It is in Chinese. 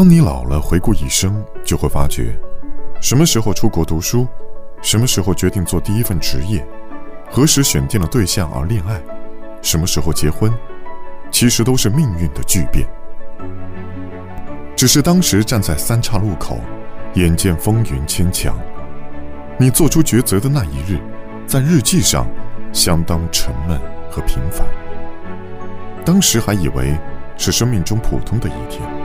当你老了回顾一生就会发觉什么时候出国读书什么时候决定做第一份职业何时选定了对象而恋爱什么时候结婚其实都是命运的巨变。只是当时站在三岔路口眼见风云牵强你做出抉择的那一日在日记上相当沉闷和平凡。当时还以为是生命中普通的一天。